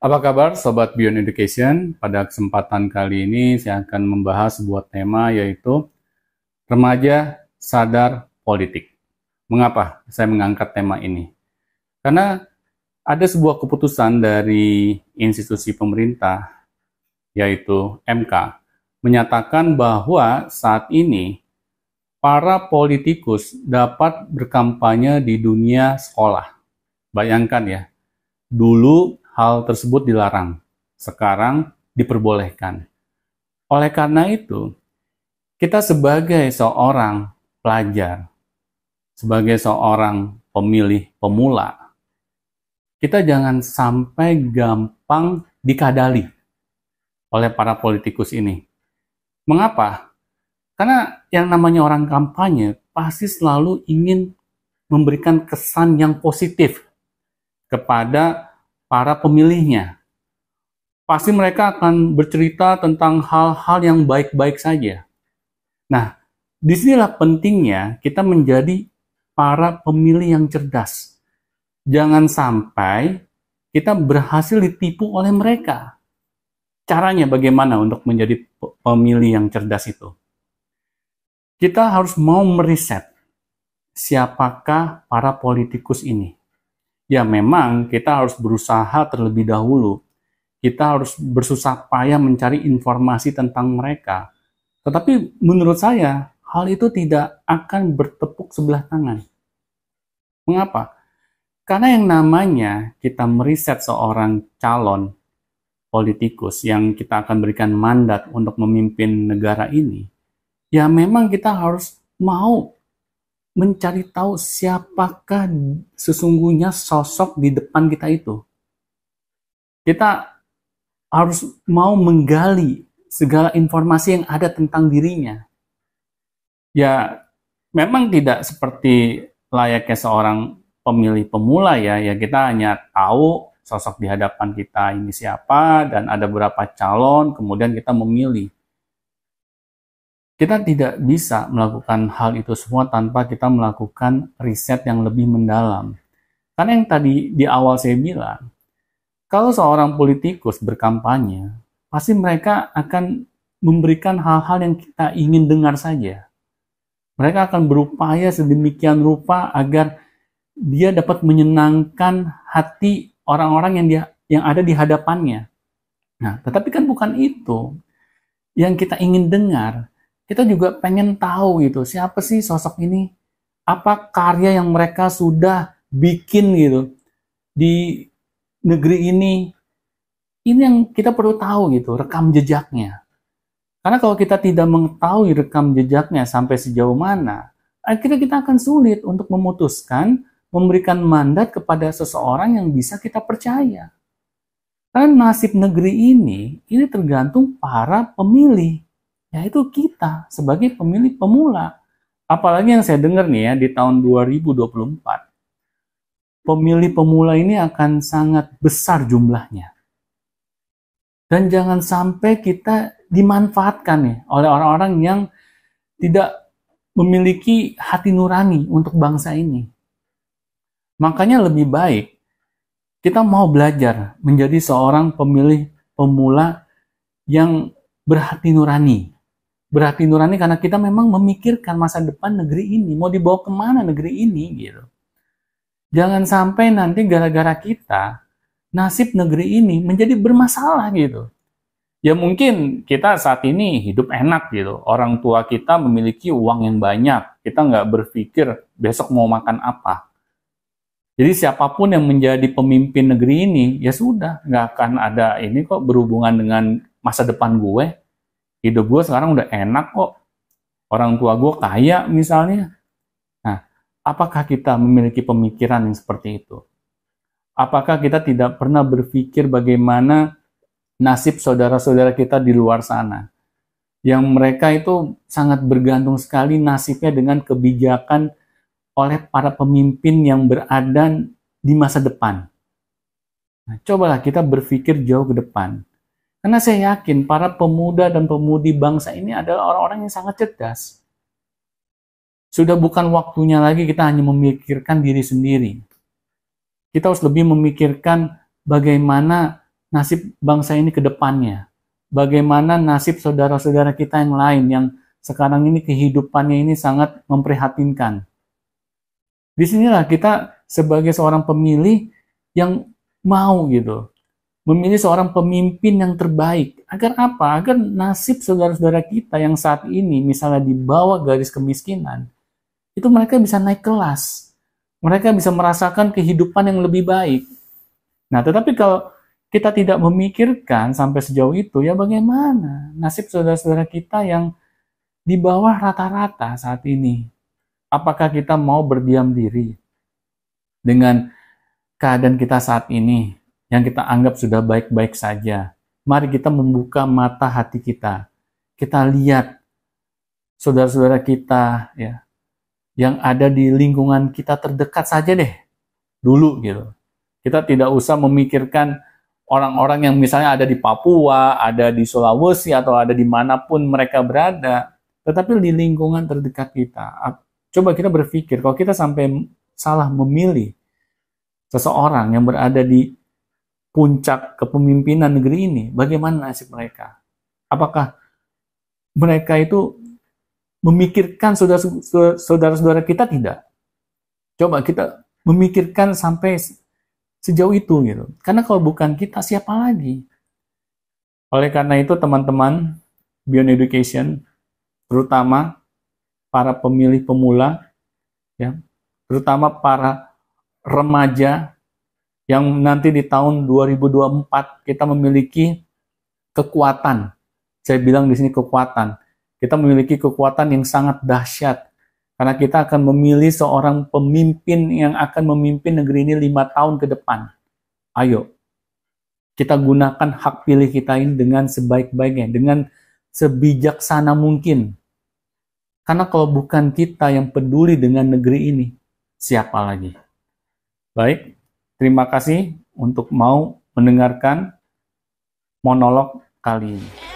Apa kabar Sobat Beyond Education? Pada kesempatan kali ini saya akan membahas sebuah tema yaitu Remaja Sadar Politik. Mengapa saya mengangkat tema ini? Karena ada sebuah keputusan dari institusi pemerintah yaitu MK menyatakan bahwa saat ini para politikus dapat berkampanye di dunia sekolah. Bayangkan ya, dulu hal tersebut dilarang. Sekarang diperbolehkan. Oleh karena itu, kita sebagai seorang pelajar, sebagai seorang pemilih pemula, kita jangan sampai gampang dikadali oleh para politikus ini. Mengapa? Karena yang namanya orang kampanye pasti selalu ingin memberikan kesan yang positif kepada para pemilihnya. Pasti mereka akan bercerita tentang hal-hal yang baik-baik saja. Nah, di sinilah pentingnya kita menjadi para pemilih yang cerdas. Jangan sampai kita berhasil ditipu oleh mereka. Caranya bagaimana untuk menjadi pemilih yang cerdas itu? Kita harus mau meriset siapakah para politikus ini ya memang kita harus berusaha terlebih dahulu. Kita harus bersusah payah mencari informasi tentang mereka. Tetapi menurut saya, hal itu tidak akan bertepuk sebelah tangan. Mengapa? Karena yang namanya kita meriset seorang calon politikus yang kita akan berikan mandat untuk memimpin negara ini, ya memang kita harus mau mencari tahu siapakah sesungguhnya sosok di depan kita itu. Kita harus mau menggali segala informasi yang ada tentang dirinya. Ya, memang tidak seperti layaknya seorang pemilih pemula ya, ya kita hanya tahu sosok di hadapan kita ini siapa dan ada beberapa calon, kemudian kita memilih. Kita tidak bisa melakukan hal itu semua tanpa kita melakukan riset yang lebih mendalam. Karena yang tadi di awal saya bilang, kalau seorang politikus berkampanye, pasti mereka akan memberikan hal-hal yang kita ingin dengar saja. Mereka akan berupaya sedemikian rupa agar dia dapat menyenangkan hati orang-orang yang dia yang ada di hadapannya. Nah, tetapi kan bukan itu yang kita ingin dengar kita juga pengen tahu gitu siapa sih sosok ini? Apa karya yang mereka sudah bikin gitu di negeri ini? Ini yang kita perlu tahu gitu rekam jejaknya. Karena kalau kita tidak mengetahui rekam jejaknya sampai sejauh mana akhirnya kita akan sulit untuk memutuskan memberikan mandat kepada seseorang yang bisa kita percaya. Karena nasib negeri ini ini tergantung para pemilih yaitu kita sebagai pemilih pemula. Apalagi yang saya dengar nih ya di tahun 2024. Pemilih pemula ini akan sangat besar jumlahnya. Dan jangan sampai kita dimanfaatkan nih oleh orang-orang yang tidak memiliki hati nurani untuk bangsa ini. Makanya lebih baik kita mau belajar menjadi seorang pemilih pemula yang berhati nurani, berarti nurani karena kita memang memikirkan masa depan negeri ini, mau dibawa ke mana negeri ini gitu. Jangan sampai nanti gara-gara kita nasib negeri ini menjadi bermasalah gitu. Ya mungkin kita saat ini hidup enak gitu. Orang tua kita memiliki uang yang banyak. Kita nggak berpikir besok mau makan apa. Jadi siapa pun yang menjadi pemimpin negeri ini, ya sudah, nggak akan ada ini kok berhubungan dengan masa depan gue hidup gue sekarang udah enak kok orang tua gue kaya misalnya nah apakah kita memiliki pemikiran yang seperti itu apakah kita tidak pernah berpikir bagaimana nasib saudara-saudara kita di luar sana yang mereka itu sangat bergantung sekali nasibnya dengan kebijakan oleh para pemimpin yang berada di masa depan. Nah, cobalah kita berpikir jauh ke depan. Karena saya yakin para pemuda dan pemudi bangsa ini adalah orang-orang yang sangat cerdas. Sudah bukan waktunya lagi kita hanya memikirkan diri sendiri. Kita harus lebih memikirkan bagaimana nasib bangsa ini ke depannya. Bagaimana nasib saudara-saudara kita yang lain yang sekarang ini kehidupannya ini sangat memprihatinkan. Di sinilah kita sebagai seorang pemilih yang mau gitu, memilih seorang pemimpin yang terbaik. Agar apa? Agar nasib saudara-saudara kita yang saat ini misalnya di bawah garis kemiskinan, itu mereka bisa naik kelas. Mereka bisa merasakan kehidupan yang lebih baik. Nah, tetapi kalau kita tidak memikirkan sampai sejauh itu, ya bagaimana nasib saudara-saudara kita yang di bawah rata-rata saat ini? Apakah kita mau berdiam diri dengan keadaan kita saat ini yang kita anggap sudah baik-baik saja? Mari kita membuka mata hati kita. Kita lihat saudara-saudara kita ya yang ada di lingkungan kita terdekat saja deh dulu gitu. Kita tidak usah memikirkan orang-orang yang misalnya ada di Papua, ada di Sulawesi, atau ada di mana pun mereka berada, tetapi di lingkungan terdekat kita. Coba kita berpikir, kalau kita sampai salah memilih seseorang yang berada di puncak kepemimpinan negeri ini, bagaimana nasib mereka? Apakah mereka itu memikirkan saudara-saudara kita tidak? Coba kita memikirkan sampai sejauh itu gitu. Karena kalau bukan kita siapa lagi? Oleh karena itu teman-teman Beyond Education terutama para pemilih pemula ya, terutama para remaja yang nanti di tahun 2024 kita memiliki kekuatan. Saya bilang di sini kekuatan. Kita memiliki kekuatan yang sangat dahsyat karena kita akan memilih seorang pemimpin yang akan memimpin negeri ini lima tahun ke depan. Ayo, kita gunakan hak pilih kita ini dengan sebaik-baiknya, dengan sebijaksana mungkin. Karena kalau bukan kita yang peduli dengan negeri ini, siapa lagi? Baik, terima kasih untuk mau mendengarkan monolog kali ini.